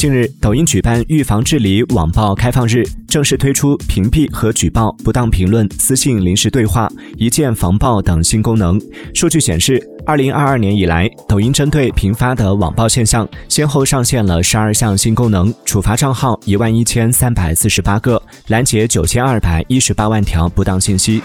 近日，抖音举办预防治理网暴开放日，正式推出屏蔽和举报不当评论、私信临时对话、一键防暴等新功能。数据显示，二零二二年以来，抖音针对频发的网暴现象，先后上线了十二项新功能，处罚账号一万一千三百四十八个，拦截九千二百一十八万条不当信息。